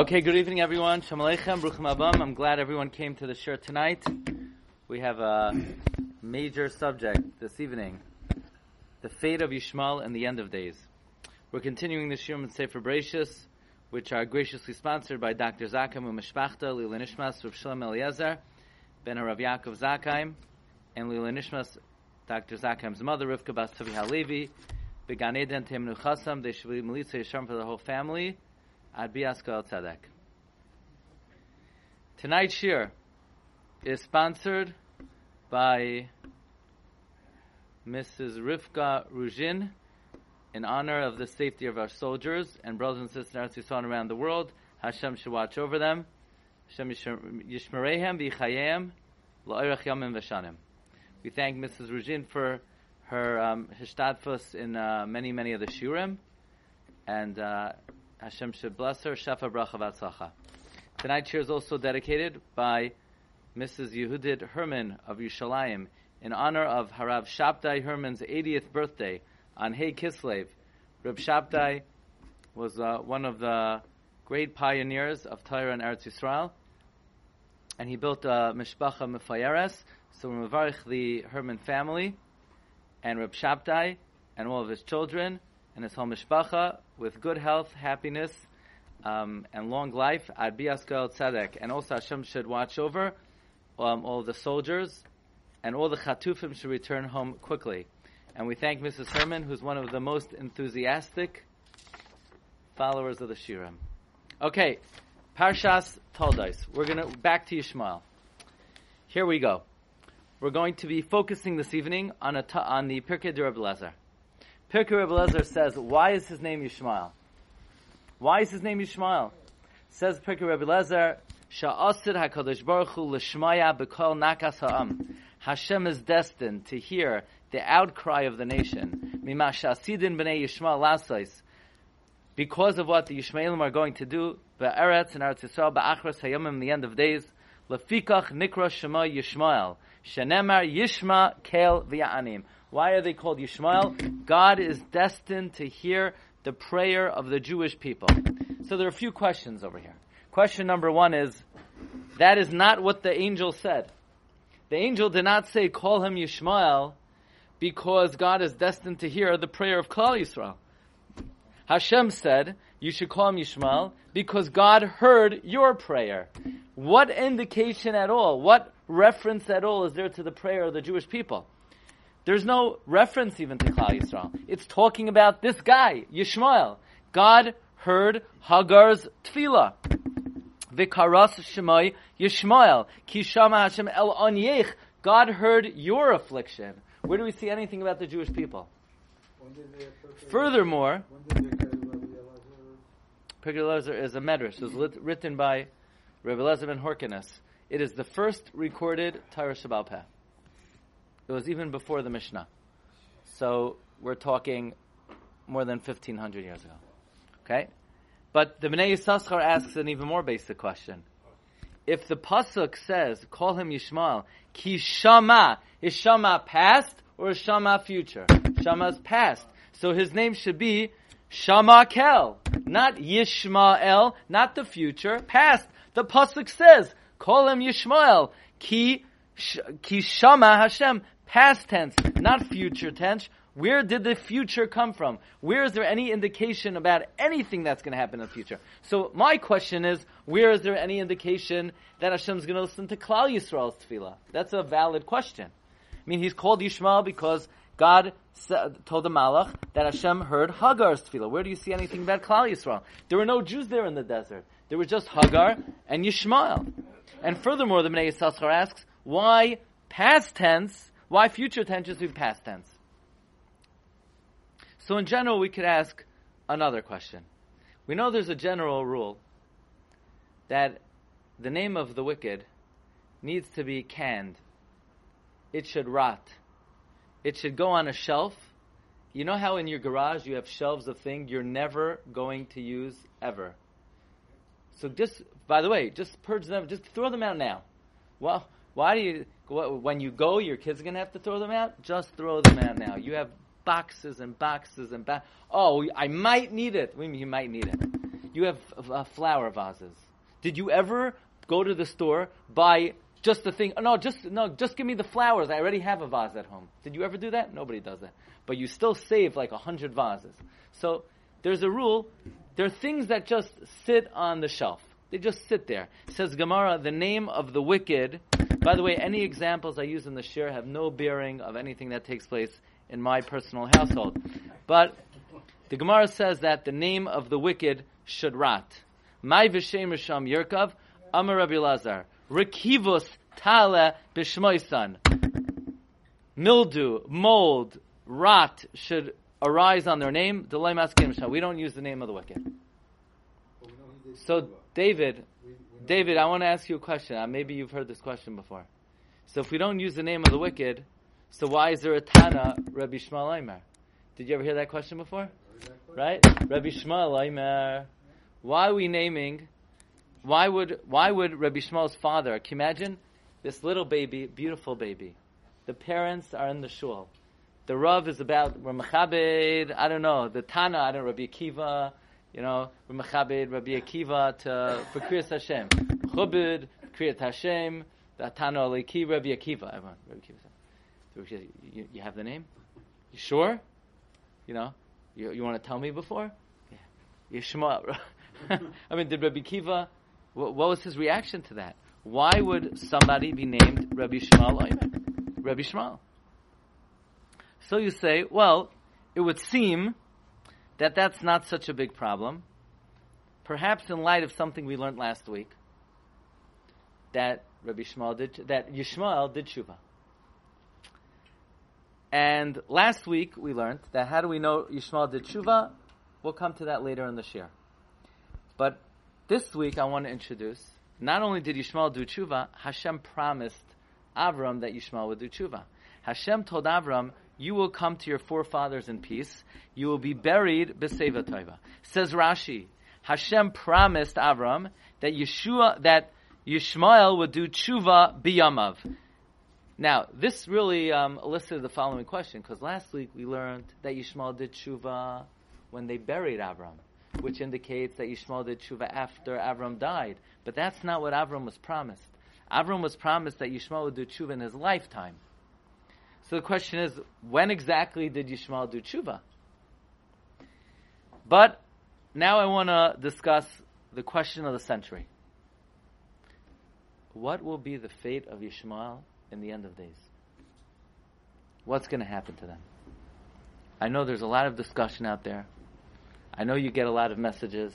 Okay, good evening, everyone. Shalom Aleichem, Bruchim Abam. I'm glad everyone came to the shir tonight. We have a major subject this evening the fate of Yishmael and the end of days. We're continuing the shir with Sefer which are graciously sponsored by Dr. Zakheim Umeshpachta, Lila Nishmas, Rav Shalom Eliezer, Ben Rav Yaakov Zakheim, and Lila Nishmas, Dr. Zakheim's mother, Rivka Bas Tavi Halevi, Began Eden Temnu they should be Melitza Yisharm for the whole family. Ad Biaska El Tzedek. Tonight's shir is sponsored by Mrs. Rivka Ruzhin in honor of the safety of our soldiers and brothers and sisters who saw around the world. Hashem should watch over them. Hashem yishmerehem v'yichayem la'orech yamim v'shanim. We thank Mrs. Ruzhin for her um, in uh, many, many of the shurim. And uh, Hashem should bless her. Shafa bracha v'atzlacha. Tonight's shir is also dedicated by Mrs. Yehudit Herman of Yerushalayim in honor of Harav Shabtai Herman's 80th birthday on Hey Kislev. Reb Shabtai was uh, one of the great pioneers of Torah and Eretz Yisrael, and he built a mishpacha mefayeres. So we the Herman family and Reb Shabtai and all of his children and his whole mishpacha with good health, happiness, um, and long life. Ad biaskal tzedek, and also Hashem should watch over um, all the soldiers, and all the chatufim should return home quickly. And we thank Mrs. Herman, who's one of the most enthusiastic followers of the Shiram. Okay, Parshas Toldos. We're gonna back to Yishmael. Here we go. We're going to be focusing this evening on a on the Pirkei de Rebbe Lezer. Pirkei Rebbe Lezer says, why is his name Yishmael? Why is his name Yishmael? Says Pirkei Rebbe Lezer, Sha'asid HaKadosh Baruch Hu l'shmaya b'kol nakas ha'am. Hashem is destined to hear the outcry of the nation. Mima sha'asidin b'nei Yishmael lasais. Because of what the Yishmaelim are going to do, be'eretz and Eretz Yisrael, ba'achras hayamim, the end of days, lefikach nikra shema Yishmael. Shenemar Yishma Kel V'Ya'anim. Why are they called Yishmael? God is destined to hear the prayer of the Jewish people. So there are a few questions over here. Question number one is, that is not what the angel said. The angel did not say, call him Yishmael, because God is destined to hear the prayer of Klal Yisrael. Hashem said, you should call him Yishmael, because God heard your prayer. What indication at all, what reference at all is there to the prayer of the Jewish people? There's no reference even to Klal Yisrael. It's talking about this guy, Yishmael. God heard Hagar's tefillah. Vikaras Shemai Yishmael. Kishama Hashem El Onyech. God heard your affliction. Where do we see anything about the Jewish people? Furthermore, Pirkei Elazar is a medrash. It was lit, written by Rabbi Elazar ben Horkenes. It is the first recorded Torah Shabbal Peh. It was even before the Mishnah. So we're talking more than 1500 years ago. Okay? But the Bnei Yissaschar asks an even more basic question. If the Pasuk says, call him Yishmael, ki shama, is shama past or is shama future? Shama's past. So his name should be Shamakel, not Yishmael, not the future, past. The Pasuk says, call him Yishmael, ki, ki shama Hashem, past tense, not future tense. Where did the future come from? Where is there any indication about anything that's going to happen in the future? So my question is, where is there any indication that Hashem is going to listen to Klal Yisrael's tefillah? That's a valid question. I mean, he's called Yishmael because God told the Malach that Hashem heard Hagar's tefillah. Where do you see anything about Klal Yisrael? There were no Jews there in the desert. There was just Hagar and Yishmael. And furthermore, the Bnei Yissaschar asks, why past tense, why future tense should be past tense? So in general, we could ask another question. We know there's a general rule that the name of the wicked needs to be canned. It should rot. It should go on a shelf. You know how in your garage you have shelves of things you're never going to use ever. So just, by the way, just purge them, just throw them out now. Well, why do you, when you go, your kids are going to have to throw them out? Just throw them out now. You have boxes and boxes and boxes. Oh, I might need it. What do you mean you might need it? you have uh, flower vases. Did you ever go to the store, buy just the thing? No, just no, just give me the flowers. I already have a vase at home. Did you ever do that? Nobody does that. But you still save like a hundred vases. So there's a rule. There are things that just sit on the shelf. They just sit there. Says Gemara, the name of the wicked. By the way, any examples I use in the shir have no bearing of anything that takes place in my personal household. But the Gemara says that the name of the wicked should rot. My v'shem risham yirkav, Amar Rabbi Lazar, Rekivus tala b'shmoisan. Mildew, mold, rot should arise on their name. We don't use the name of the wicked. So David, David, I want to ask you a question. Uh, maybe you've heard this question before. So if we don't use the name of the wicked, so why is there a Tana, Rabbi Yishmael Aimer? Did you ever hear that question before? Right? Rabbi Yishmael Aimer. Why are we naming? Why would why would Rabbi Yishmael's father? Can you imagine this little baby, beautiful baby? The parents are in the shul. The Rav is about Ramachabed, I don't know, the Tana, I don't know, Rabbi Akiva, you know, Ramachabed, Rabbi Akiva to, for Kriyas Hashem. Chubid, Kriyat Hashem, the Tana Aleki, Rabbi Akiva. Everyone, Rabbi Akiva. You, you have the name? You sure? You know, you, you want to tell me before? Yeah. I mean, did Rabbi Kiva, what, what, was his reaction to that? Why would somebody be named Rabbi Yishmael Rabbi Yishmael. So you say, well, it would seem that that's not such a big problem. Perhaps in light of something we learned last week, that Rabbi Shmuel did, that Yishmael did tshuva. And last week we learned that how do we know Yishmael did tshuva? We'll come to that later in the shir. But this week I want to introduce, not only did Yishmael do tshuva, Hashem promised Avram that Yishmael would do tshuva. Hashem told Avram, you will come to your forefathers in peace. You will be buried b'seva toiva. Says Rashi, Hashem promised Avram that Yeshua, that Yishmael would do tshuva biyamav. Now, this really um, elicited the following question, because last week we learned that Yishmael did tshuva when they buried Avram which indicates that Yishmael did tshuva after Avram died. But that's not what Avram was promised. Avram was promised that Yishmael would do tshuva in his lifetime. So the question is, when exactly did Yishmael do tshuva? But now I want to discuss the question of the century. What will be the fate of Yishmael in the end of days? What's going to happen to them? I know there's a lot of discussion out there. I know you get a lot of messages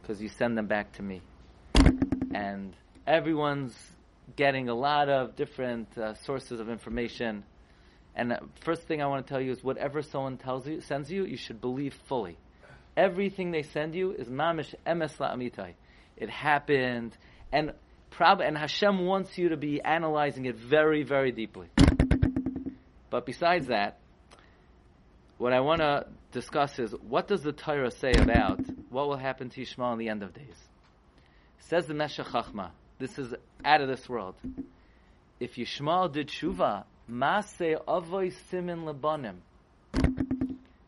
because you send them back to me. And everyone's getting a lot of different uh, sources of information. And first thing I want to tell you is whatever someone tells you, sends you, you should believe fully. Everything they send you is mamish emes la'amitai. It happened, and prob- and Hashem wants you to be analyzing it very, very deeply. But besides that, what I want to discuss is what does the Torah say about what will happen to Yishmael in the end of days? Says the Meshech Chachma. This is out of this world. If Yishmael did tshuva, Maseh avoy simin lebanim.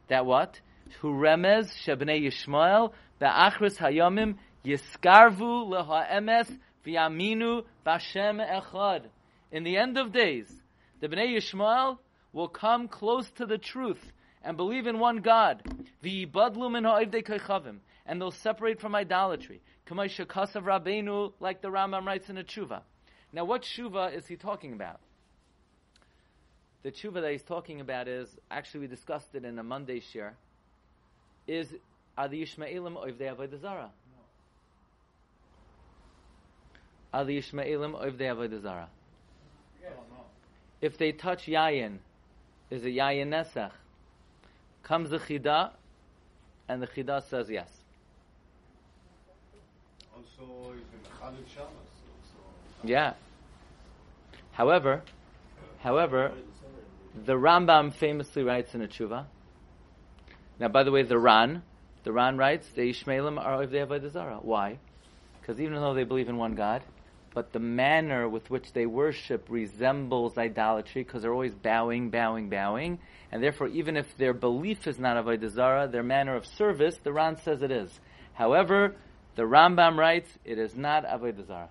That what? Who remez shebnei Yishmael be'achris hayomim yiskarvu lehaemes v'yaminu b'Hashem echad. In the end of days, the Bnei Yishmael will come close to the truth and believe in one God. The Yibadlum and they'll separate from idolatry. Like the Rambam writes in a tshuva. Now, what tshuva is he talking about? The tshuva that he's talking about is, actually we discussed it in a Monday share, is, are the Yishmaelim oivdei avodah zara? Are the Yishmaelim oivdei avodah zara? If they touch yayin, is it yayin nesach? Comes the chida, and the chida says yes. Also, yeah. However, however, the Rambam famously writes in a tshuva. Now, by the way, the Ran, the Ran writes, the Ishmaelim are of the Avodah. Why? Because even though they believe in one God, but the manner with which they worship resembles idolatry because they're always bowing, bowing, bowing, and therefore, even if their belief is not avodah zarah, their manner of service, the Ran says it is. However, the Rambam writes it is not avodah zarah.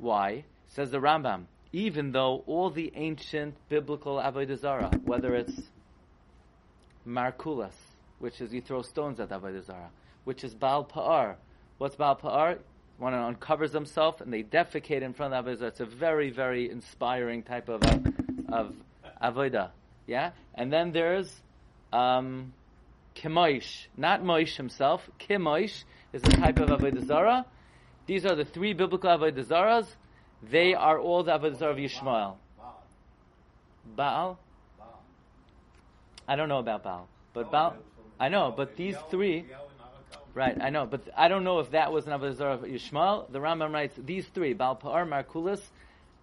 Why? Says the Rambam. Even though all the ancient biblical avodah zarah, whether it's markulas, which is you throw stones at avodah zarah, which is Baal Pa'ar. What's Baal Pa'ar? One uncovers himself and they defecate in front of avodah. It's a very, very inspiring type of of avodah. Yeah, and then there's um, Kimoish, not Moish himself. Kimoish is a type of avodah zarah. These are the three biblical avodah zarahs. They are all the avodah of Yishmael. Baal. I don't know about Baal, but Baal. I know, but these three. Right, I know, but I don't know if that was an avodah of Yishmael. The Rambam writes these three: Baal Pa'ar, Markulis,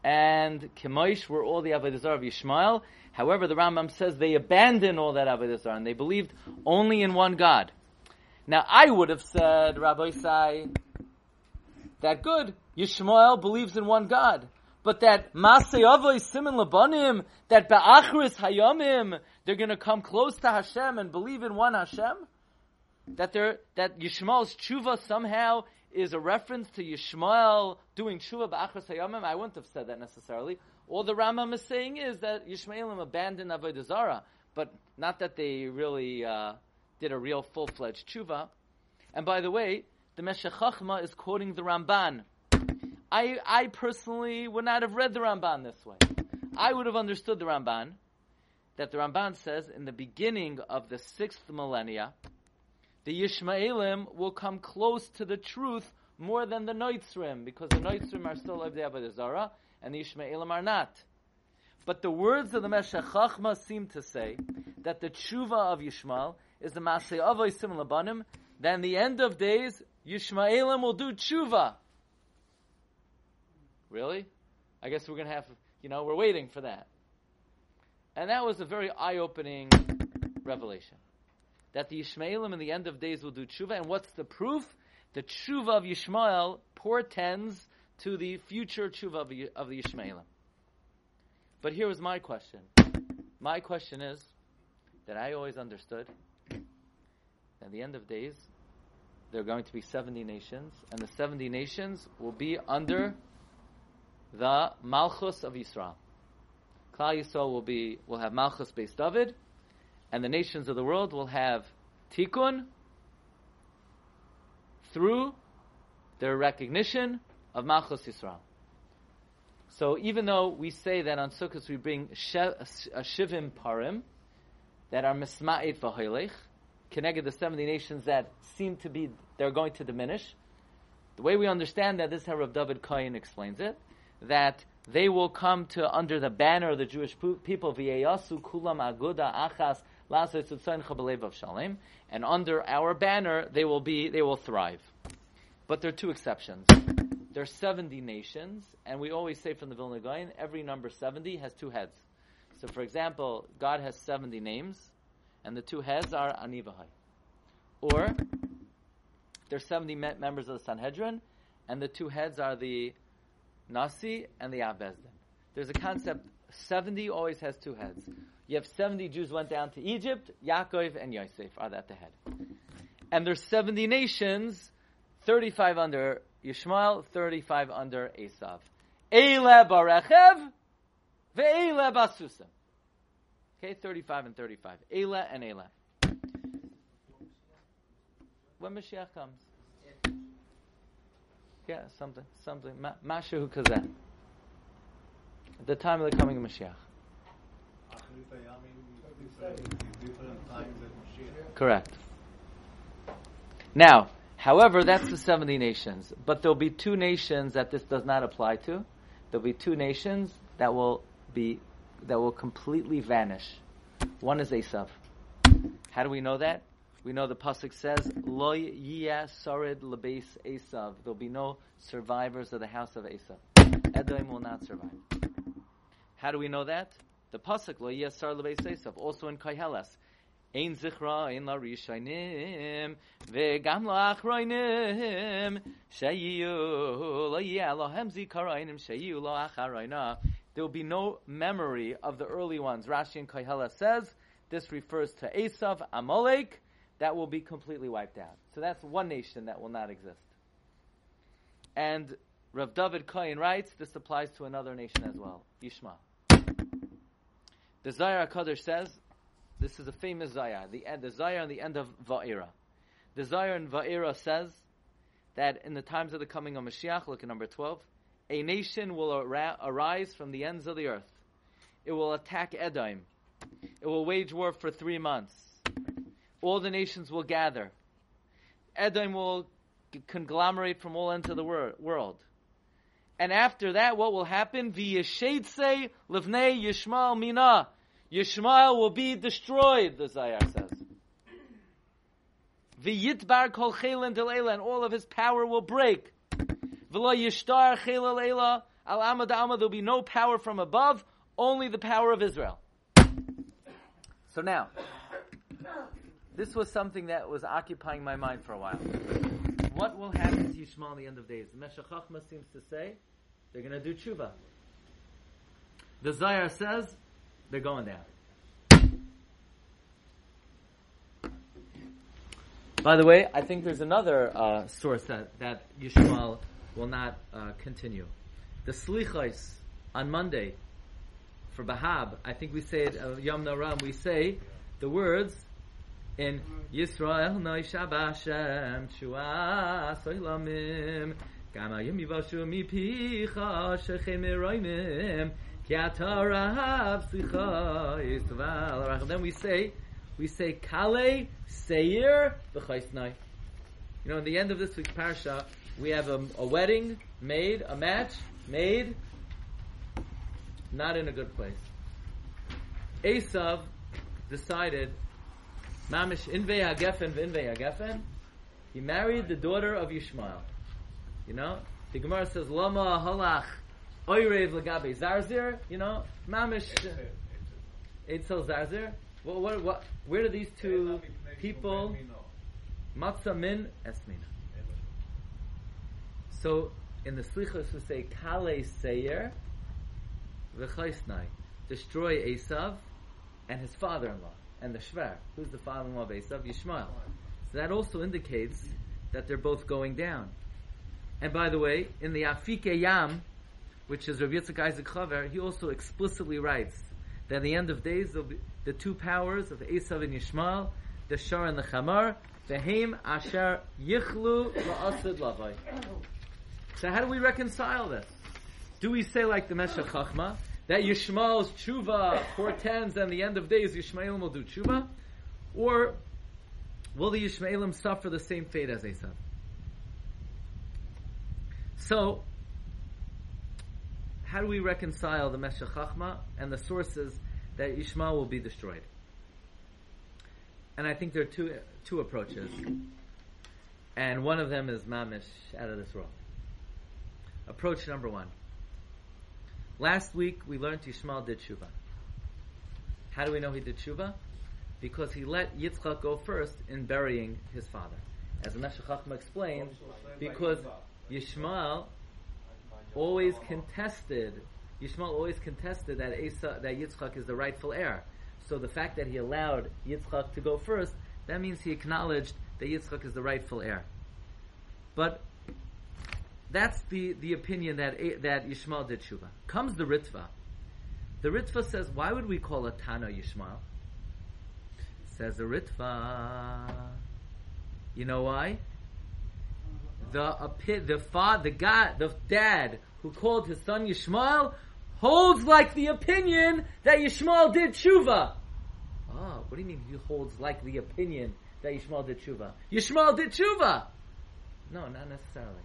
and Kemoish were all the avodah of Yishmael. However, the Rambam says they abandoned all that avodah and they believed only in one God. Now, I would have said, Rabbi Sai, that good. Yishmael believes in one God. But that Maseyavoy Simon Labanim, that Ba'achris Hayamim, they're going to come close to Hashem and believe in one Hashem? That they're, that Yishmael's tshuva somehow is a reference to Yishmael doing tshuva Ba'achris Hayamim? I wouldn't have said that necessarily. All the Rambam is saying is that Yishmaelim abandoned Avodah Zarah, but not that they really uh, did a real full-fledged tshuva. And by the way, the Meshech Chachma is quoting the Ramban. I, I personally would not have read the Ramban this way. I would have understood the Ramban that the Ramban says in the beginning of the sixth millennia, the Yishmaelim will come close to the truth more than the Noitzrim, because the Noitzrim are still Avodah Zarah, and the Yishmaelim are not. But the words of the Meshech Chachma seem to say that the tshuva of Yishmael is the Masei Avoy Sim Labanim, then the end of days, Yishmaelim will do tshuva. Really? I guess we're going to have, you know, we're waiting for that. And that was a very eye opening revelation. That the Yishmaelim in the end of days will do tshuva. And what's the proof? The tshuva of Yishmael portends to the future tshuva of the, of Yishmaelim. But here was my question. My question is that I always understood at the end of days, there are going to be 70 nations, and the 70 nations will be under the Malchus of Israel. Klal Yisrael will be will have Malchus based David, and the nations of the world will have Tikkun through their recognition of Malchus Yisrael. So even though we say that on Sukkot we bring a Shivim Parim that are Misma'it V'Hoylech, connected the 70 nations that seem to be, they're going to diminish. The way we understand that, this is how Rav David Kohen explains it, that they will come to under the banner of the Jewish people, kulam aguda achas and under our banner they will be, they will thrive. But there are two exceptions. There are 70 nations, and we always say from the Vilna Gaon, every number 70 has two heads. So for example, God has 70 names, and the two heads are Anivahai. Or there's 70 members of the Sanhedrin, and the two heads are the Nasi and the Abbezdin. There's a concept, 70 always has two heads. You have 70 Jews went down to Egypt, Yaakov and Yosef are at the head. And there's 70 nations, 35 under Yishmael, 35 under Esav. Eile barechev, ve'eile basusim. Okay, 35 and 35. Eila and Eila. When Mashiach comes. Yeah, something, something. Mashu kazeh. At the time of the coming of Mashiach. Correct. Now, however, that's the 70 nations. But there'll be two nations that this does not apply to. There'll be two nations that will be that will completely vanish. One is Esav. How do we know that? We know the pasuk says, "Lo yiyah sarid lebeis Esav." There'll be no survivors of the house of Esav. Edom will not survive. How do we know that? The pasuk "Lo yiyah sarid lebeis Esav," also in Koheles. Ein zichra ein la rishaynim vegam la achroinim sheyu lo yiyah lohem zikarainim sheyu lo acharayna there will be no memory of the early ones. Rashi and Kahela says this refers to Esav, Amalek, that will be completely wiped out. So that's one nation that will not exist. And Rav David Kohen writes, this applies to another nation as well, Yishma. The Zohar HaKadosh says, this is a famous Zohar, the, the Zohar on the end of Va'ira. The Zohar in Va'ira says that in the times of the coming of Mashiach, look at number 12, a nation will ar- arise from the ends of the earth. It will attack Edom. It will wage war for three months. All the nations will gather. Edom will conglomerate from all ends of the wor- world. And after that, what will happen? V'yeshedse livnei Yishmael mina. Yishmael will be destroyed, the Zohar says. V'yitbar kol delela, and all of his power will break. V'lo yishtar chela leila, al amad there'll be no power from above, only the power of Israel. So now, this was something that was occupying my mind for a while. What will happen to Yishmael at the end of days? The Chochmah seems to say they're going to do tshuva. The Zohar says they're going down. By the way, I think there's another uh, source that, that Yishmael will not uh, continue. The Slichos on Monday for Bahab, I think we say it, uh, Yom Naram, we say the words in Yisrael Noi Shabashem Shua Soilamim Gama Yim Yivashu Mi Picha Shechem Eroimim Ki Atarav Sicha Yisrael Then we say, we say Kale Seir B'chaisnai. You know, in the end of this week's parsha, we have a, a wedding made, a match made, not in a good place. Esav decided, Mamish Inve Hagefen Inve Hagefen, he married the daughter of Yishmael. You know, the Gemara says, Lama Halach Oirev Lagabe Zarzir, you know, Mamish Eitzel Zarzir. What, what, what, where do these two people, Matzah Min Esmina? So, in the Slichos we say, Kale Seir, V'chaisnai, destroy Esav and his father-in-law, and the Shver. Who's the father-in-law of Esav? Yishmael. So that also indicates that they're both going down. And by the way, in the Afike Yam, which is Rav Yitzchak Isaac Chaver, he also explicitly writes that at the end of days, the two powers of Esav and Yishmael, the Shar and the Chamar, Vehem Asher Yichlu La'asid Lavai. So how do we reconcile this? Do we say like the Meshech Chachma that Yishmael's tshuva portends and the end of days Yishmaelim will do tshuva, or will the Yishmaelim suffer the same fate as Esav? So, how do we reconcile the Meshech Chachma and the sources that Yishmael will be destroyed? And I think there are two two approaches, and one of them is mamish out of this world. Approach number one. Last week we learned Yishmael did tshuva. How do we know he did tshuva? Because he let Yitzchak go first in burying his father. As the Chachma explains, because Yishmael always contested, Yishmael always contested that Asa, that Yitzchak is the rightful heir. So the fact that he allowed Yitzchak to go first, that means he acknowledged that Yitzchak is the rightful heir. But that's the, the opinion that eh, that Yishmael did tshuva. Comes the Ritva. The Ritva says, why would we call a Tana Yishmael? Says the Ritva. You know why? The the father, the guy, the dad who called his son Yishmael holds like the opinion that Yishmael did tshuva. Oh, what do you mean he holds like the opinion that Yishmael did tshuva? Yishmael did tshuva. No, not necessarily.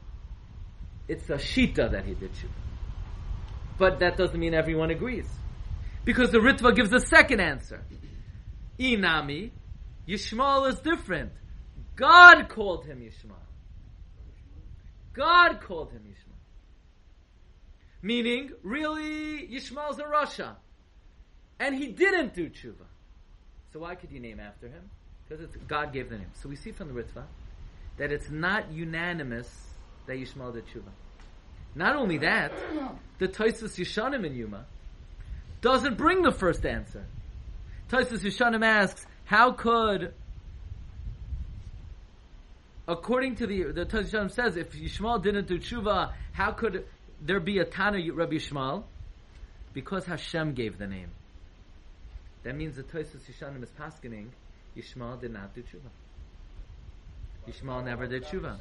It's a shita that he did tshuva. But that doesn't mean everyone agrees. Because the Ritva gives a second answer. Inami, Yishmael is different. God called him Yishmael. God called him Yishmael. Meaning, really, Yishmael's a Russia. And he didn't do tshuva. So why could you name after him? Because God gave the name. So we see from the Ritva that it's not unanimous that Yishmael did tshuva. Not only that, the Taisus Yishanim in Yuma doesn't bring the first answer. Taisus Yishanim asks, how could according to the the Taz says, if Yishmael didn't do tshuva, how could there be a Tana Rabbi Yishmael? Because Hashem gave the name. That means the Tosus Yishanim is paskening. Yishmael did not do tshuva. Yishmael never did tshuva.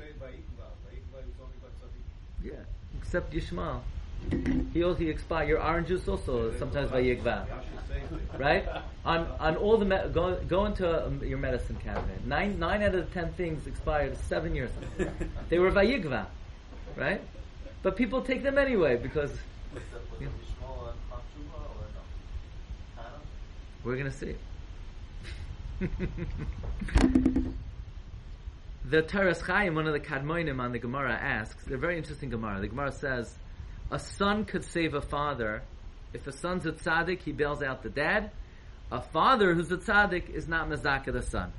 Yeah, except Yishmael. He also expired. Your orange juice also sometimes by Yigva. Right? On on all the me- go go into um, your medicine cabinet. Nine nine out of the ten things expired seven years ago. They were Vayigva, right? But people take them anyway because we're gonna see. the Toras Chaim, one of the Kadmoinim on the Gemara asks, a very interesting Gemara. The Gemara says, a son could save a father. If a son's a tzaddik, he bails out the dad. A father who's a tzaddik is not mezaka the son.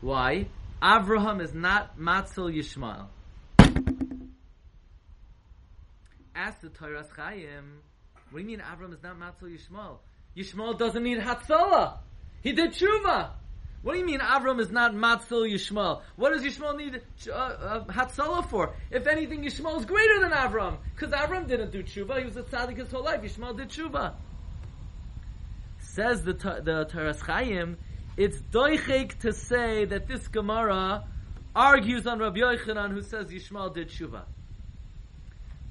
Why? Avraham is not matzil Yishmael. Ask the Torah Chaim, what do you mean Avraham is not matzil Yishmael? Yishmael doesn't need Hatzalah. He did tshuva. What do you mean Avram is not Matzil Yishmael? What does Yishmael need uh, uh, Hatzalah for? If anything, Yishmael is greater than Avram. Because Avram didn't do tshuva. He was a tzaddik his whole life. Yishmael did tshuva. Says the, the Toras Chaim, it's doichik to say that this Gemara argues on Rabbi Yochanan who says Yishmael did tshuva.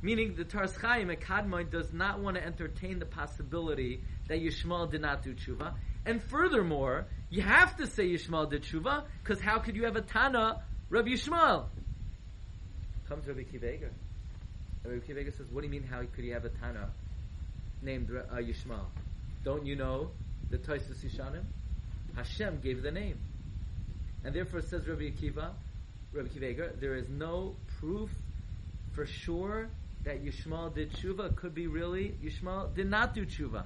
Meaning the Toras Chaim, a does not want to entertain the possibility that Yishmael did not do tshuva. And furthermore, you have to say Yishmael did tshuva, because how could you have a Tana, Rabbi Yishmael? Comes Rabbi Akiva Eiger. Rabbi Akiva Eiger says, what do you mean, how could you have a Tana named uh, Yishmael? Don't you know the Toisus Yishanim? Hashem gave the name. And therefore says Rabbi Akiva, Rabbi Akiva Eiger, there is no proof for sure that Yishmael did tshuva. Could be really Yishmael did not do tshuva.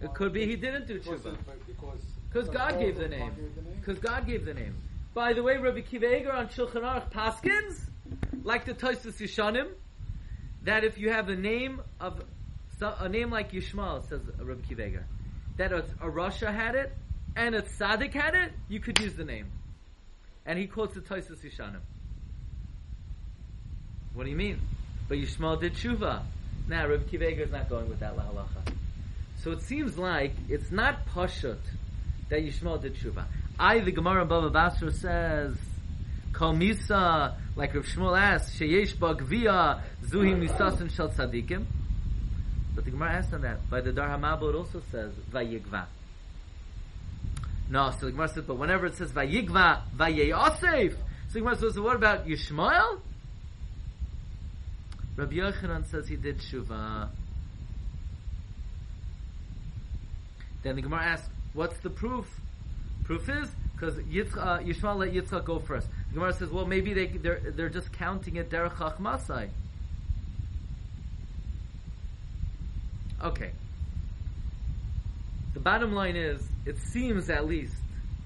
It could be he didn't do tshuva. Uh, because God gave the name. Because God gave the name. By the way, Rabbi Kiva on Shulchan Aruch Paskins, like the Tosus Yishanim, that if you have a name of a name like Yishmael, says Rabbi Kiva that a, a Rasha had it and a Tzaddik had it, you could use the name. And he quotes the Tosus Yishanim. What do you mean? But Yishmael did tshuva. Now, Rabbi Kiva is not going with that lahalacha. So it seems like it's not pashut that Yishmael did tshuva. I, the Gemara Baba Basra says, Kol Misa, like Rav Shmuel asks, Sheyesh Ba Gvia, Zuhi Misasin Shal Tzadikim. But the Gemara asks on that. By the Dar it also says, Vayigva. No, so the Gemara says, but whenever it says Vayigva, Vayeyosef, so the Gemara says, so what about Yishmael? Rabbi Yochanan says he did tshuva. Then the Gemara asks, what's the proof? Proof is because uh, Yishmael let Yitzchak go first. The Gemara says, well, maybe they they're, they're just counting it derech chachmasai. Okay. The bottom line is, it seems at least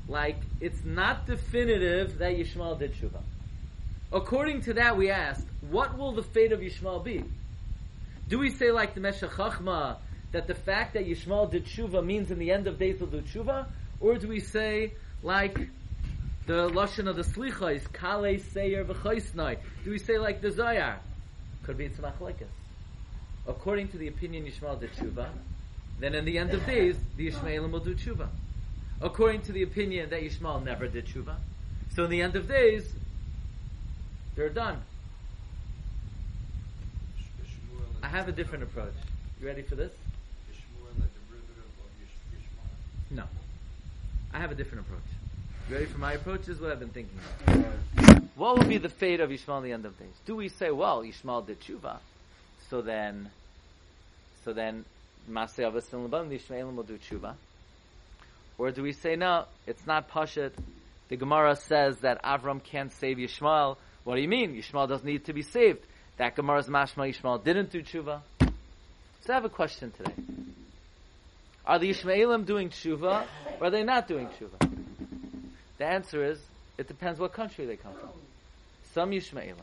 like it's not definitive that Yishmael did tshuva. According to that, we ask, what will the fate of Yishmael be? Do we say like the Meshech Chachma that the fact that Yishmael did tshuva means in the end of days he'll do tshuva? Or do we say, like the Lashon of the Slicha is Kale Seir V'chaisnai? Do we say like the Zohar? Could be it's Machlekes. According to the opinion Yishmael did tshuva, then in the end of days, the Yishmaelim will do tshuva. According to the opinion that Yishmael never did tshuva, so in the end of days, they're done. I have a different approach. You ready for this? No. I have a different approach. You ready for my approach? This is what I've been thinking of. What will be the fate of Yishmael in the end of days? Do we say, well, Yishmael did tshuva, so then, so then, Masei Avos and Laban, the Yishmaelim will do tshuva? Or do we say, no, it's not Pashit. The Gemara says that Avram can't save Yishmael. What do you mean? Yishmael doesn't need to be saved. That Gemara's mashma Yishmael didn't do tshuva. So I have a question today. Are the Ishmaelim doing tshuva or are they not doing tshuva? The answer is it depends what country they come from. Some Yishmaelim,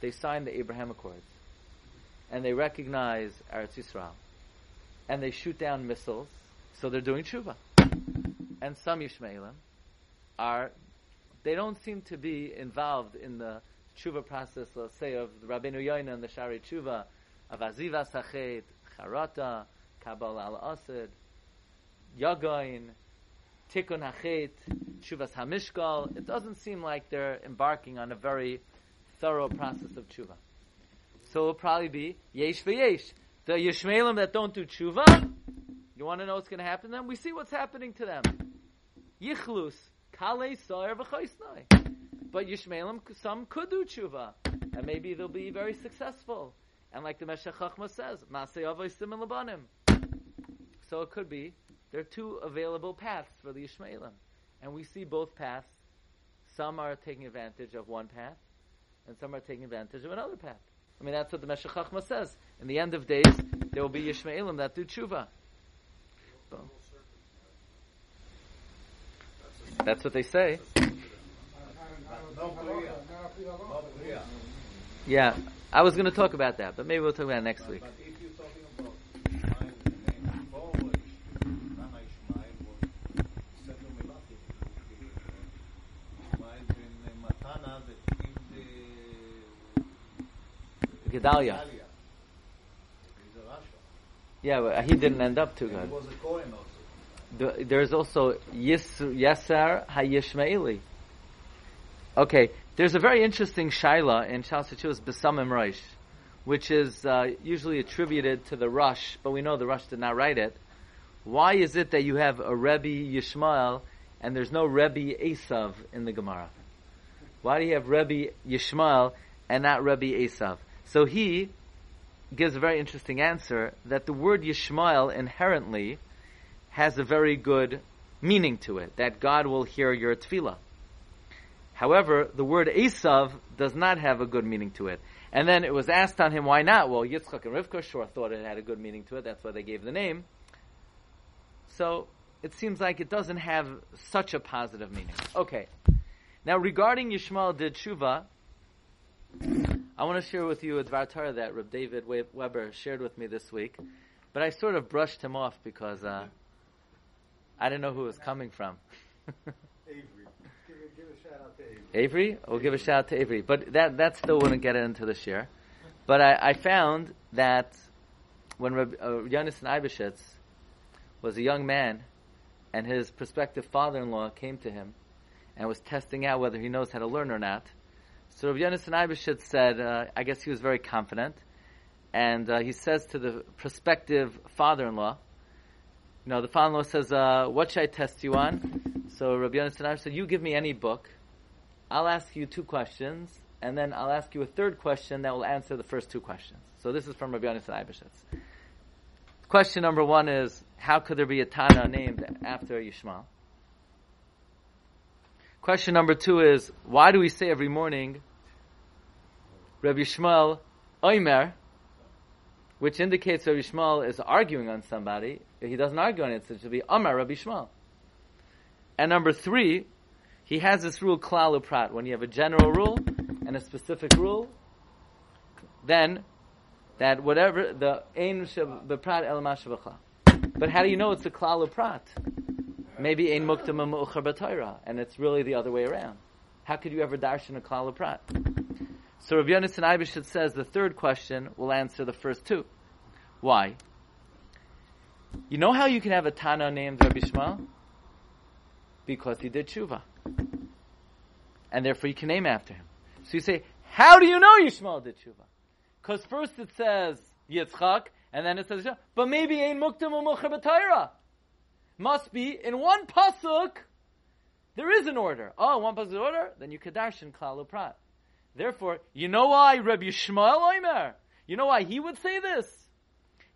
they signed the Abraham Accords and they recognize Eretz Yisrael and they shoot down missiles, so they're doing tshuva. And some Yishmaelim are, they don't seem to be involved in the tshuva process, let's say, of Rabbeinu Yoina and the Shari Tshuva, of Aziva Sachet, Charata, Kabal al Asid, Yagoin, Tikkun Hachet, Tshuvas Hamishkal. It doesn't seem like they're embarking on a very thorough process of tshuva. So it'll probably be yesh v'yesh. The Yishmaelim that don't do tshuva, you want to know what's going to happen to them? We see what's happening to them. Yichlus, kale soyer v'choisnoi. But Yishmaelim, some could do tshuva, and maybe they'll be very successful. And like the Meshech Chachma says, Masei Avoisim and Labanim. So it could be there are two available paths for the Yishmaelim. And we see both paths. Some are taking advantage of one path, and some are taking advantage of another path. I mean, that's what the Meshech Chachma says. In the end of days, there will be Yishmaelim that do tshuva. That's what they say. Yeah, I was going to talk about that, but maybe we'll talk about it next week. Gedalia. Yeah, but he didn't end up too good. The, there's also Yis, Yeser HaYishmaeli. Okay, there's a very interesting shaila in Shalsachus Besamim Rosh, which is uh, usually attributed to the Rush, but we know the Rush did not write it. Why is it that you have a Rebbe Yishmael and there's no Rebbe Esav in the Gemara? Why do you have Rebbe Yishmael and not Rebbe Esav? So he gives a very interesting answer that the word Yishmael inherently has a very good meaning to it, that God will hear your tefillah. However, the word Esav does not have a good meaning to it. And then it was asked on him, why not? Well, Yitzchak and Rivka sure thought it had a good meaning to it. That's why they gave the name. So it seems like it doesn't have such a positive meaning. Okay. Now, regarding Yishmael did Shuva, I want to share with you a Dvar Torah that Reb David Weber shared with me this week, but I sort of brushed him off because uh, I didn't know who it was coming from. Avery. Give, a, give a shout out to Avery. Avery? We'll give a shout out to Avery. But that, that still wouldn't get it into the share. But I, I found that when Reb, uh, Yonason Eibeshitz was a young man and his prospective father-in-law came to him and was testing out whether he knows how to learn or not, so Rav Yonason Eibeshitz said, uh, I guess he was very confident, and uh, he says to the prospective father-in-law, you know, the father-in-law says, uh, what should I test you on? So Rav Yonason Eibeshitz said, you give me any book, I'll ask you two questions, and then I'll ask you a third question that will answer the first two questions. So this is from Rav Yonason Eibeshitz. Question number one is, how could there be a Tana named after Yishmael? Question number two is, why do we say every morning, Rabbi Yishmael Oimer, which indicates Rabbi Yishmael is arguing on somebody. He doesn't argue on it, so it should be Amar Rabbi Yishmael. And number three, he has this rule klal prat. When you have a general rule and a specific rule, then that whatever the ein beprat el But how do you know it's a klal prat? Maybe ein muktam mu'uchar b'toira, and it's really the other way around. How could you ever darshan a klal prat? So Rabbi Yonason Eibeshitz says the third question will answer the first two. Why? You know how you can have a Tana named Rabbi Yishmael? Because he did tshuva. And therefore you can name after him. So you say, how do you know Yishmael did tshuva? Because first it says Yitzchak, and then it says, but maybe Ein Muktam Umucha B'Taira must be in one pasuk. There is an order. Oh, one pasuk order, then you kadarshan klalu prat. Therefore, you know why Rabbi Yishmael Oimer? You know why he would say this?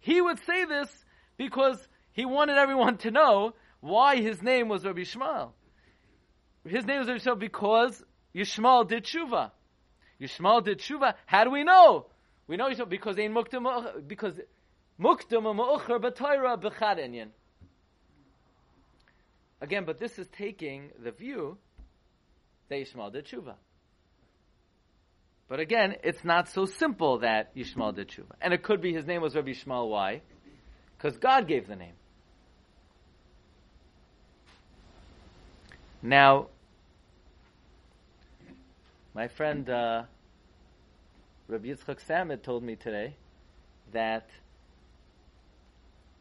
He would say this because he wanted everyone to know why his name was Rabbi Yishmael. His name was Rabbi Yishmael because Yishmael did tshuva. Yishmael did tshuva. How do we know? We know Yishmael because ein muktam because muktam ma'ucher b'tayra b'chad Again, but this is taking the view that Yishmael did tshuva. But again, it's not so simple that Yishmael did tshuva. And it could be his name was Rabbi Yishmael. Why? Because God gave the name. Now, my friend uh, Rabbi Yitzchak Samid told me today that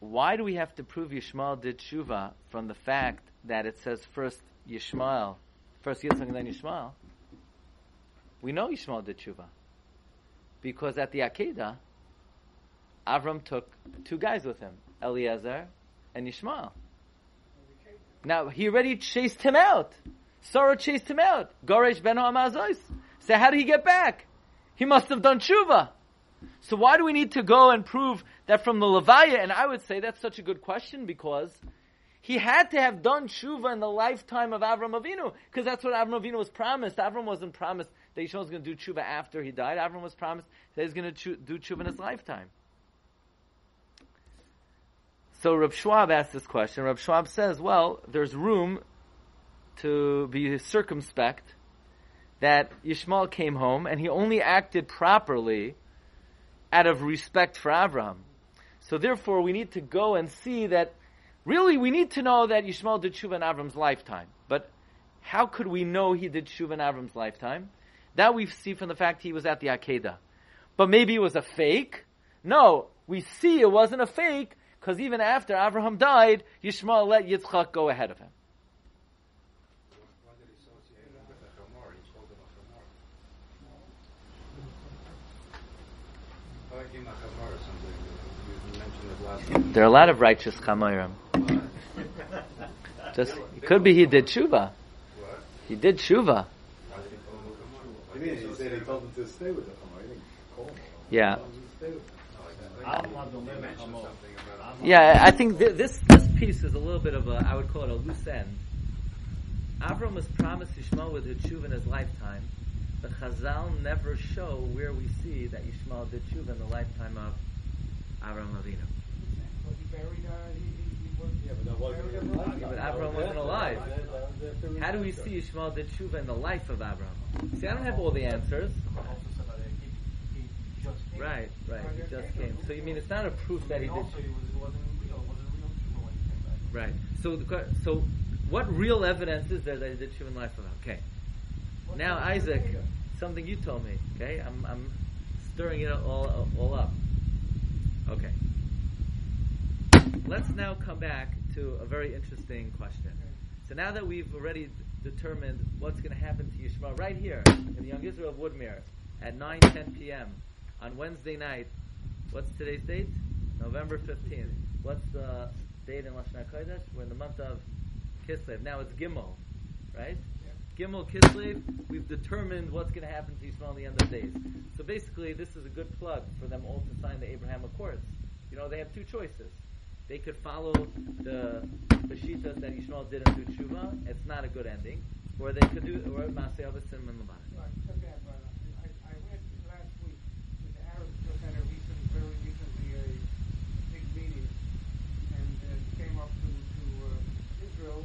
why do we have to prove Yishmael did tshuva from the fact that it says first Yishmael, first Yitzchak and then Yishmael? We know Yishmael did tshuva because at the Akedah, Avram took two guys with him, Eliezer and Yishmael. Now he already chased him out. Sarah chased him out. Goresh ben Amazois. So how did he get back? He must have done tshuva. So why do we need to go and prove that from the Levaya? And I would say that's such a good question because he had to have done tshuva in the lifetime of Avram Avinu because that's what Avram Avinu was promised. Avram wasn't promised that Yishmael was going to do tshuva after he died. Avram was promised that he's going to do tshuva in his lifetime. So Rab Schwab asked this question. Rab Schwab says, well, there's room to be circumspect that Yishmael came home and he only acted properly out of respect for Avram. So therefore, we need to go and see that really we need to know that Yishmael did tshuva in Avram's lifetime. But how could we know he did tshuva in Avram's lifetime? That we see from the fact he was at the Akedah. But maybe it was a fake. No, we see it wasn't a fake because even after Abraham died, Yishmael let Yitzchak go ahead of him. There are a lot of righteous chamayim. Just it could be he did tshuva. He did tshuva. Yeah. Yeah, I think th- this this piece is a little bit of a I would call it a loose end. Avram was promised Yishmael with tshuva in his lifetime. The Chazal never show where we see that Yishmael did tshuva in the lifetime of Avram Avinu. Was he Yeah, but Avram wasn't alive. How do we see Yishmael did tshuva in the life of Avram? See, I don't have all the answers. Right, right. He just came. So you mean it's not a proof that he did? Right. So, the, so what real evidence is there that he did tshuva in the life of Avram? Okay. Now, Isaac, something you told me. Okay, I'm, I'm stirring it all, all up. Okay. Let's now come back to a very interesting question. So now that we've already determined what's going to happen to Yishmael right here in the Young Israel of Woodmere at 9, 10 p.m. on Wednesday night, what's today's date? November 15th. What's the date in Lashon HaKodesh? We're in the month of Kislev. Now it's Gimel, right? Gimel Kislev, we've determined what's going to happen to Yishmael in the end of days. So basically, this is a good plug for them all to sign the Abraham Accords. You know, they have two choices. They could follow the shitas that Yishmael did do tshuva. It's not a good ending. Or they could do or went last week to the Arabs just had a recent, very recently a big meeting, and came up to to uh, Israel,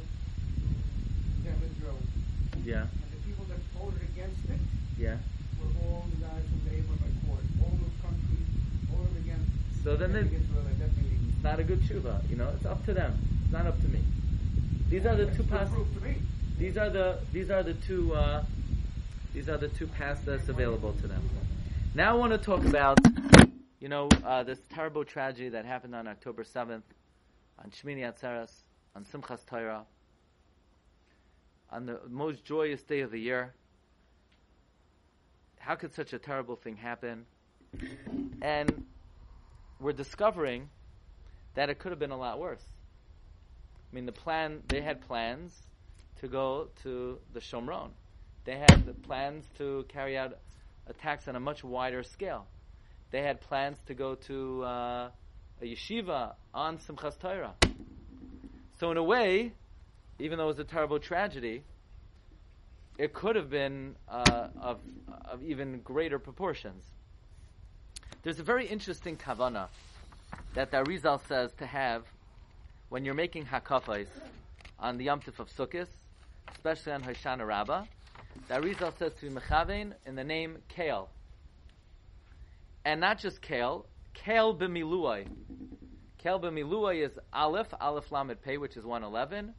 to them Israel, Yeah, and the people that voted against it yeah. were all the guys from the Abraham Accord. All those countries voted against. So then they- against Israel at. It's not a good tshuva. You know, it's up to them. It's not up to me. These are the two paths. proof to me. These are the these are the two uh, these are the two paths that's available to them. Now I want to talk about you know uh, this terrible tragedy that happened on October seventh, on Shmini Atzeres, on Simchas Torah, on the most joyous day of the year. How could such a terrible thing happen? And we're discovering that it could have been a lot worse. I mean, the plan, they had plans to go to the Shomron. They had the plans to carry out attacks on a much wider scale. They had plans to go to uh, a yeshiva on Simchas Torah. So, in a way, even though it was a terrible tragedy, it could have been uh, of, of even greater proportions. There's a very interesting kavana that the Arizal says to have when you're making hakafais on the Yom Tif of Sukkot, especially on Hoshana Rabbah. The Arizal says to be mechavein in the name Kale. And not just Kale, Kale b'miluai. Kel b'milua is Aleph, Aleph Lamed Pei, which is 111,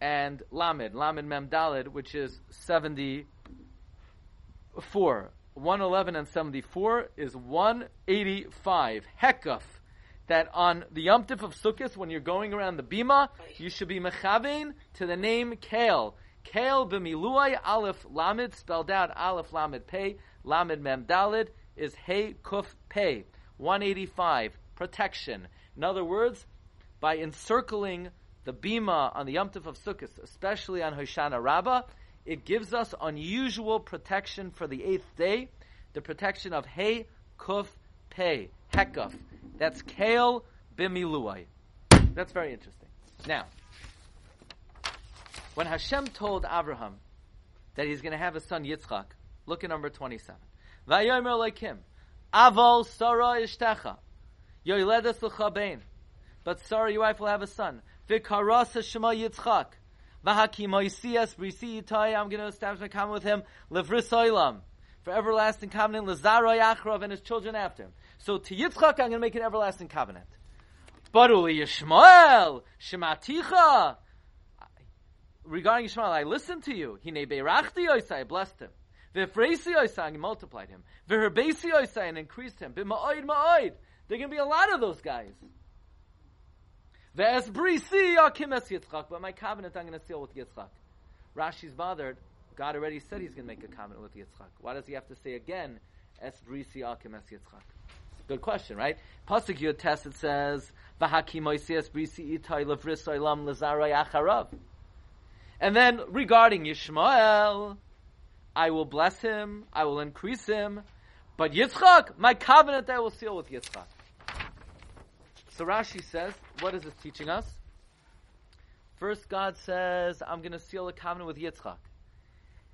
and Lamed, Lamed Mem Dalid, which is 74. 111 and 74 is 185. Hekuf. That on the Yom Tif of Sukkot, when you're going around the Bima, you should be mechavein to the name Kale. Kale b'miluay Aleph Lamed, spelled out Aleph Lamed Pei, Lamed Mem Dalid, is Hey Kuf Pei. 185. Protection. In other words, by encircling the Bima on the Yom Tif of Sukkot, especially on Hoshana Rabbah, it gives us unusual protection for the eighth day, the protection of Hey Kuf Pei, Hekuf. That's Kale Bimiluai. That's very interesting. Now, when Hashem told Abraham that he's going to have a son Yitzchak, look at number 27. Vayomer Lekim, Aval Sarah Ishtecha, Yoiledes L'chabein, but Sarah, your wife, will have a son. V'karasa Shema Yitzchak, V'hakim Moisias Brisi Yitai, I'm going to establish my covenant with him, Levris Oilam, for everlasting covenant, Lazaroi Achrov, and his children after him. So to Yitzchak, I'm going to make an everlasting covenant. But Uli Yishmael, Shematicha, regarding Yishmael, I listened to you. Hine beirachti I blessed him. V'freisi oisai, I multiplied him. V'herbesi oisai, and increased him. B'ma'oid ma'oid. There are going to be a lot of those guys. V'es brisi yakim es Yitzchak, but my covenant I'm going to seal with Yitzchak. Rashi's bothered. God already said he's going to make a covenant with Yitzchak. Why does he have to say again, es yakim es Yitzchak? Good question, right? Pasuk Yud Tes it says, "V'hakim oisias brisi itai levris oilam lezarai acharav." And then regarding Yishmael, I will bless him, I will increase him, but Yitzchak, my covenant I will seal with Yitzchak. So Rashi says, what is this teaching us? First, God says, I'm going to seal a covenant with Yitzchak.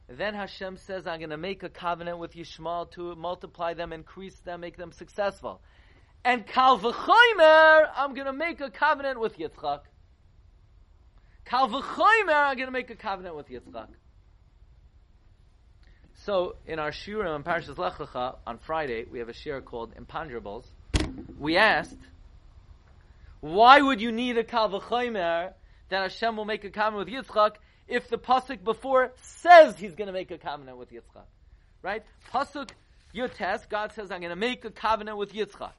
Then Hashem says, I'm going to make a covenant with Yishmael to multiply them, increase them, make them successful. And Kal v'choimer, I'm going to make a covenant with Yitzchak. Kal v'choimer, I'm going to make a covenant with Yitzchak. So, in our shiurim in Parashas Lech Lecha, on Friday, we have a shiur called Imponderables. We asked, why would you need a Kal v'choimer that Hashem will make a covenant with Yitzchak if the pasuk before says he's going to make a covenant with Yitzchak, right? Pasuk Yotes, God says, "I'm going to make a covenant with Yitzchak."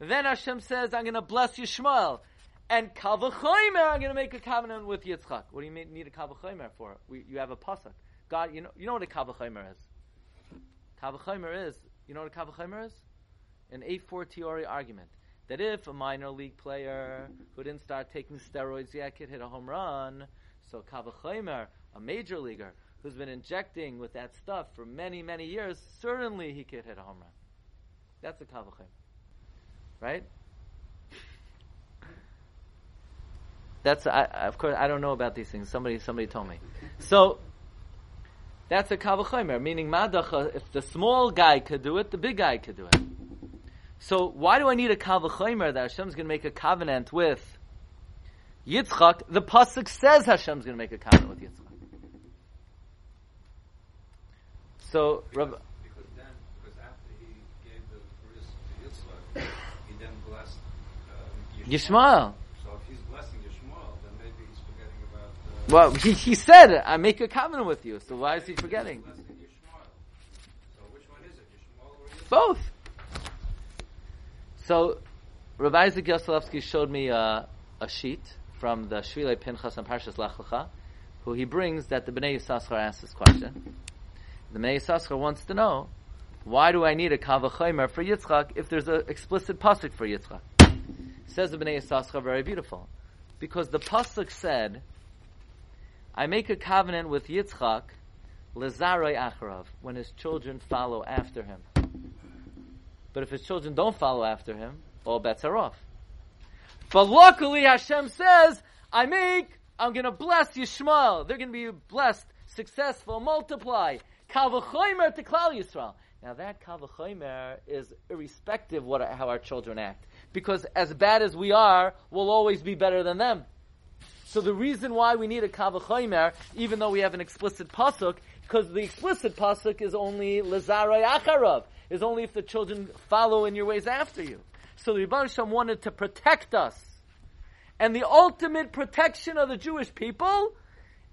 Then Hashem says, "I'm going to bless Yishmael," and Kavachomer, I'm going to make a covenant with Yitzchak. What do you need a Kavachomer for? We, you have a pasuk. God, you know, you know what a Kavachomer is. Kavachomer is, you know what a Kavachomer is? An a fortiori argument that if a minor league player who didn't start taking steroids yet could hit a home run, so Kavachomer, a major leaguer who's been injecting with that stuff for many, many years, certainly he could hit a home run. That's a Kavachomer. Right? That's I, of course I don't know about these things. Somebody somebody told me. So that's a kavachomer, meaning madacha. If the small guy could do it, the big guy could do it. So why do I need a kavachomer that Hashem's going to make a covenant with Yitzchak? The pasuk says Hashem's going to make a covenant with Yitzchak. So Rabbi, Because then, because after he gave the bris to Yitzchak, he then blessed uh, Yishmael. So if he's blessing Yishmael, then maybe he's forgetting about. Uh, Well, he, he said, I make a covenant with you, so why is he forgetting? So which one is it, Yishmael or Yitzchak? Both. So, Rabbi Isaac Yoselovsky showed me a, a sheet from the Shvilei Pinchas and Parshas Lech Lecha, who he brings that the Bnei Yissaschar asked this question. The Bnei Yissaschar wants to know, why do I need a Kavachomer for Yitzchak if there's an explicit pasuk for Yitzchak? Says the Bnei Yissaschar very beautiful. Because the pasuk said, I make a covenant with Yitzchak, Lazaroi Acharav, when his children follow after him. But if his children don't follow after him, all bets are off. But luckily, Hashem says, I make, I'm going to bless Yishmael. They're going to be blessed, successful, multiply. Kavachomer to Klal Yisrael. Now that Kavachomer is irrespective what how our children act. Because as bad as we are, we'll always be better than them. So the reason why we need a Kavachomer, even though we have an explicit pasuk, because the explicit pasuk is only Lazarai Acharav, is only if the children follow in your ways after you. So the Rebbe Shem wanted to protect us. And the ultimate protection of the Jewish people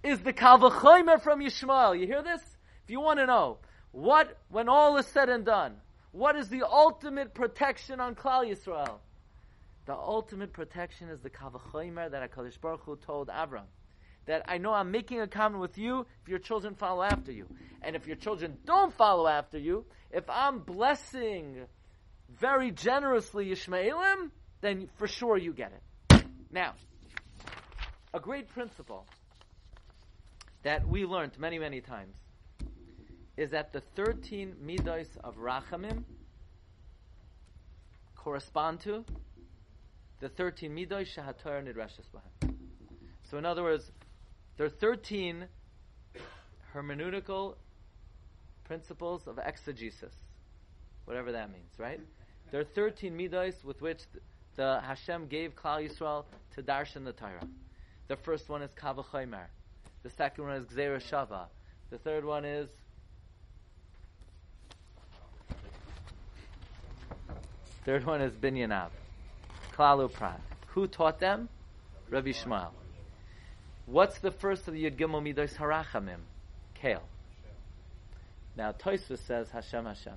is the Kalvachomer from Yishmael. You hear this? If you want to know, what, when all is said and done, what is the ultimate protection on Klal Yisrael? The ultimate protection is the Kavachomer that HaKadosh Baruch Hu told Avram. That I know I'm making a covenant with you if your children follow after you. And if your children don't follow after you, if I'm blessing very generously Yishmaelim, then for sure you get it. Now, a great principle that we learned many, many times is that the 13 midos of Rachamim correspond to the 13 midos shahator nidreshes bahem. So in other words, there are 13 hermeneutical principles of exegesis, whatever that means, right? There are 13 midos with which the, the Hashem gave Klal Yisrael to darshan the Torah. The first one is kavachomer. The second one is gzera shava. The third one is Third one is Binyan Av. Klalu Prat. Who taught them? Rabbi Yishmael. What's the first of the Yud Gimel Midos Harachamim? Kale. Now Toysva says Hashem Hashem,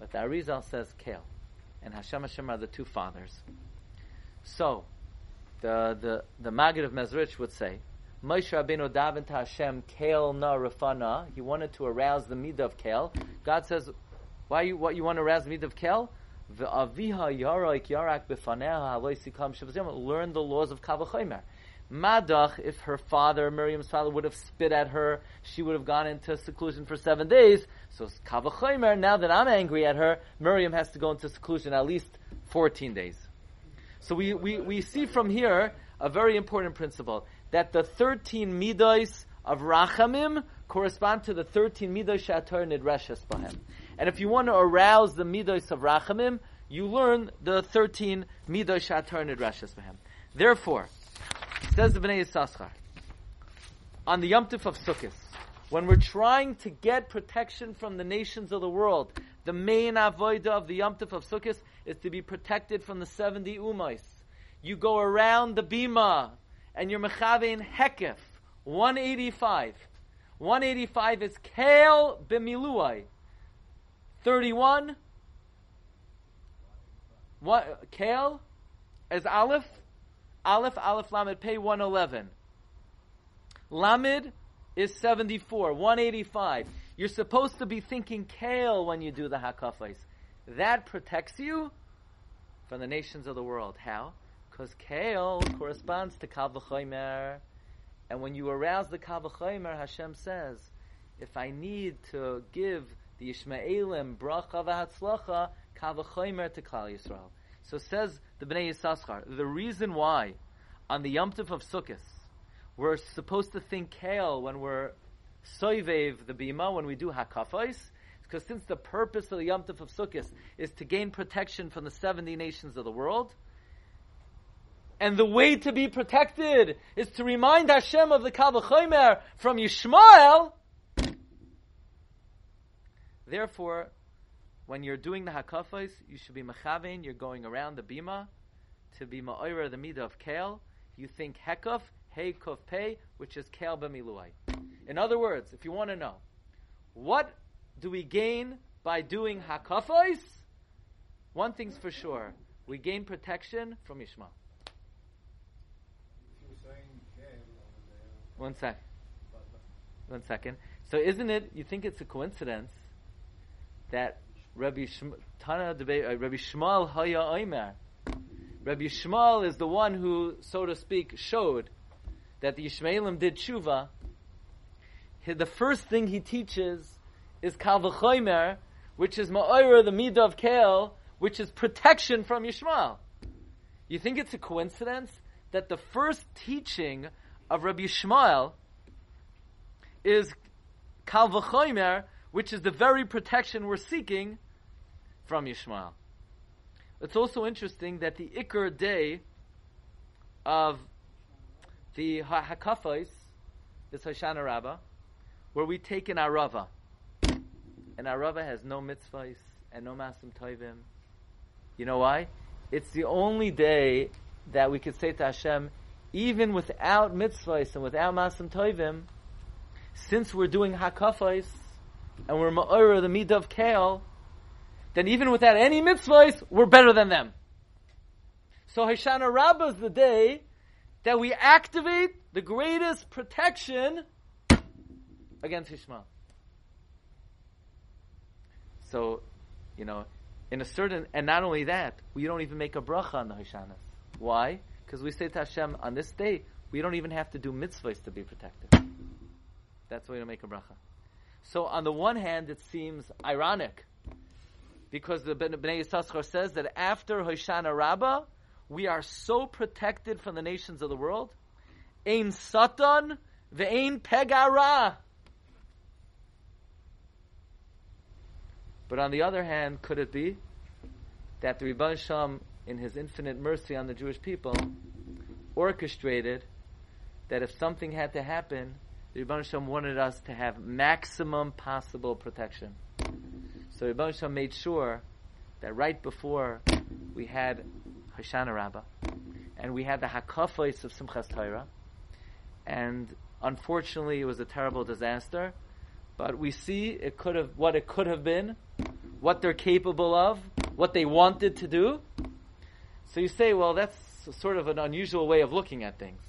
but the Arizal says Kale, and Hashem Hashem are the two fathers. So, the the the Maggid of Mezrich would say, Moshe Rabbeinu davened to Hashem Kale na rafana. He wanted to arouse the midah of Kale. God says, why you what you want to arouse the midah of Kale? Learn the laws of kavachomer. Madach, if her father, Miriam's father, would have spit at her, she would have gone into seclusion for seven days. So kavachomer. Now that I'm angry at her, Miriam has to go into seclusion at least fourteen days. So we, we, we see from here a very important principle that the thirteen midos of rachamim correspond to the thirteen midos shatar nidreshes bahem. And if you want to arouse the midos of rachamim, you learn the 13 midos shatar nidrashes him. Therefore, says the Bnei Yissaschar, on the Yom Tif of Sukkot, when we're trying to get protection from the nations of the world, the main avodah of the Yom Tif of Sukkot is to be protected from the 70 umais. You go around the bima, and you're mechavein hekef, 185. 185 is kale b'miluai. 31. What, Kale as Aleph? Aleph, Aleph, Lamed, pay 111. Lamed is 74, 185. You're supposed to be thinking Kale when you do the Hakafais. That protects you from the nations of the world. How? Because Kale corresponds to Kavachomer. And when you arouse the Kavachomer, Hashem says, if I need to give the Yishmaelim bracha v'hatzlacha kavachomer to Klal Yisrael. So says the Bnei Yissaschar, the reason why on the Yom Tov of Sukkot we're supposed to think kale when we're soivev the bima when we do hakafos, because since the purpose of the Yom Tov of Sukkot is to gain protection from the seventy nations of the world. And the way to be protected is to remind Hashem of the Kavachomer from Yishmael, Therefore, when you're doing the hakafos, you should be mechavein. You're going around the bima to be ma'ira the midah of kale. You think hekaf, hey kuf pei, which is kale b'miluai. In other words, if you want to know, what do we gain by doing hakafos? One thing's for sure: we gain protection from Yishma. One sec. One second. So, isn't it? You think it's a coincidence that Rabbi Shm- Tana uh, Rabbi Yishmael Haya Oimer. Rabbi Yishmael is the one who, so to speak, showed that the Yishmaelim did tshuva. The first thing he teaches is Kal which is Ma'ira, the Midah of Kel, which is protection from Yishmael. You think it's a coincidence that the first teaching of Rabbi Yishmael is Kal which is the very protection we're seeking from Yishmael. It's also interesting that the Iker day of the Hakafais, this Hoshana Rabbah, where we take an Arava, and Arava has no mitzvahs and no masim toivim. You know why? it's the only day that we could say to Hashem, even without mitzvahs and without masim toivim, since we're doing hakafais and we're ma'ora the midah of kale, then even without any mitzvahs, we're better than them. So Hoshana Rabbah is the day that we activate the greatest protection against Ishmael. So, you know, in a certain, and not only that, we don't even make a bracha on the Hoshanas. Why? Because we say to Hashem, on this day, we don't even have to do mitzvahs to be protected. That's why we don't make a bracha. So on the one hand, it seems ironic, because the Bnei Yissaschar says that after Hoshana Rabbah, we are so protected from the nations of the world. Ein satan ve'ein pegara. But on the other hand, could it be that the Rebbe Sham, in his infinite mercy on the Jewish people, orchestrated that if something had to happen, the Rebbe Sham wanted us to have maximum possible protection. So Rebbe Sham made sure that right before we had Hoshana Rabbah, and we had the Hakafos of Simchas Torah, and unfortunately it was a terrible disaster, but we see it could have what it could have been, what they're capable of, what they wanted to do. So you say, well, that's sort of an unusual way of looking at things.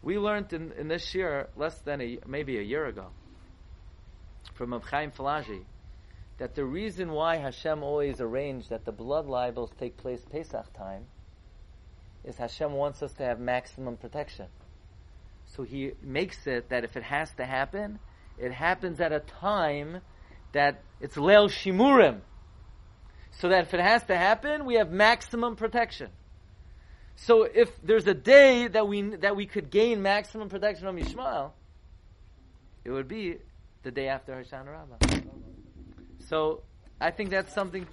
We learned in, in this year, less than a, maybe a year ago, from Chaim Palagi, that the reason why Hashem always arranged that the blood libels take place Pesach time is Hashem wants us to have maximum protection. So he makes it that if it has to happen, it happens at a time that it's Leil Shimurim. So that if it has to happen, we have maximum protection. So if there's a day that we that we could gain maximum protection from Yishmael, it would be the day after Hoshana Rabbah. So I think that's something.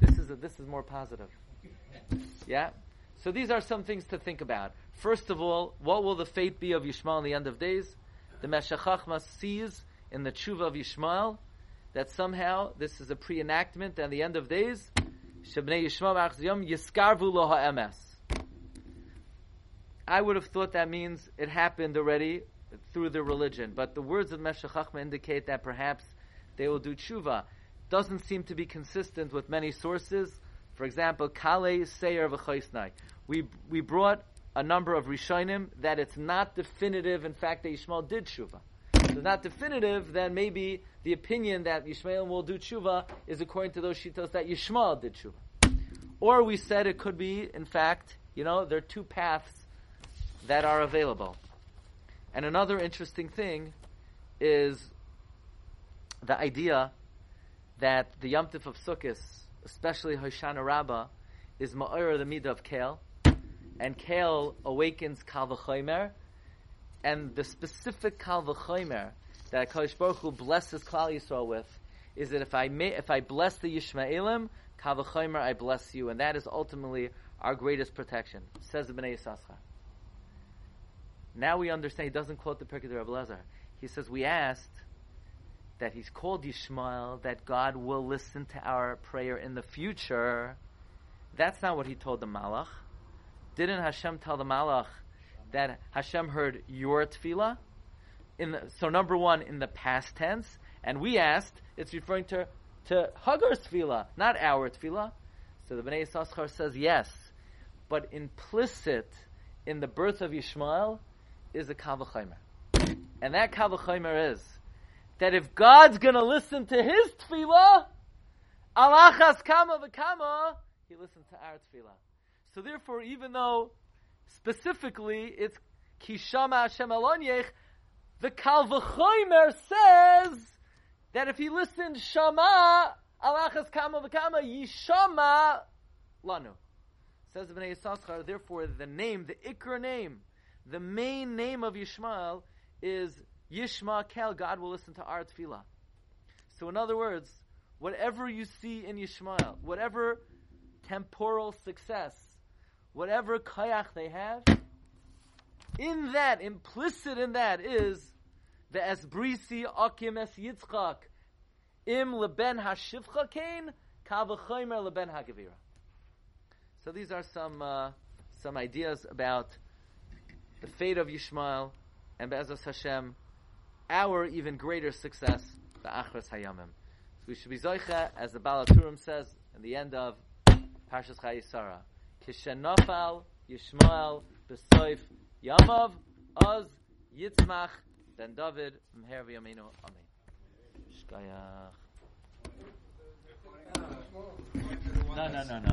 This is a, this is more positive. Yeah. So these are some things to think about. First of all, what will the fate be of Yishmael in the end of days? The Meshachachma sees in the tshuva of Yishmael that somehow this is a pre-enactment and the end of days. I would have thought that means it happened already through the religion, but the words of Meshachachma indicate that perhaps they will do tshuva. Doesn't seem to be consistent with many sources. For example, Kale Seir v'Choisnai. We we brought a number of Rishonim that it's not definitive. In fact, that Yishmael did tshuva. So not definitive. Then maybe the opinion that Yishmael will do tshuva is according to those shitos that Yishmael did tshuva. Or we said it could be, in fact, you know, there are two paths that are available. And another interesting thing is the idea that the Yom Tif of Sukkot, especially Hoshana Rabbah, is Ma'ir the Midah of Kale, and Kale awakens Kal V'chomer, and the specific Kal V'chomer that Kodesh Baruch Hu blesses Klal Yisrael with is that if I may, if I bless the Yishmaelim, Kal V'chomer, I bless you, and that is ultimately our greatest protection, says the Bnei Yissaschar. Now we understand, he doesn't quote the Pirkei Rebbe Lezer. He says, we asked, that he's called Yishmael, that God will listen to our prayer in the future, that's not what he told the Malach. Didn't Hashem tell the Malach that Hashem heard your tefillah? In the, so number one, in the past tense, and we asked, it's referring to, to Hagar's tefillah, not our tefillah. So the Bnei Yissaschar says yes, but implicit in the birth of Yishmael is a kavachimer. And that kavachimer is that if God's going to listen to his tefillah, alachas kama v'kama, he listens to our tefillah. So therefore, even though specifically it's kishama Hashem alonyech, the Kal V'chomer says that if he listens shama alachas kama v'kama yishama lanu. Says the Bnei Yissaschar, therefore the name, the ikra name, the main name of Yishmael is Yishma Kel, God will listen to our tefillah. So in other words, whatever you see in Yishmael, whatever temporal success, whatever kayach they have, in that, implicit in that is the esbrisi akim es yitzchak im leben hashivcha kain Kal v'chomer leben hagavira. So these are some uh, some ideas about the fate of Yishmael and Be'ezras Hashem, our even greater success, the Achras Hayamim. So we should be Zoicha, as the Baal HaTurim says in the end of Parshas Chayei Sarah. Kishenofal Yishmael B'soif Yamav Oz Yitzmach Ben David Mher V'Yameinu Amen. Shkayach. No, no, no, no.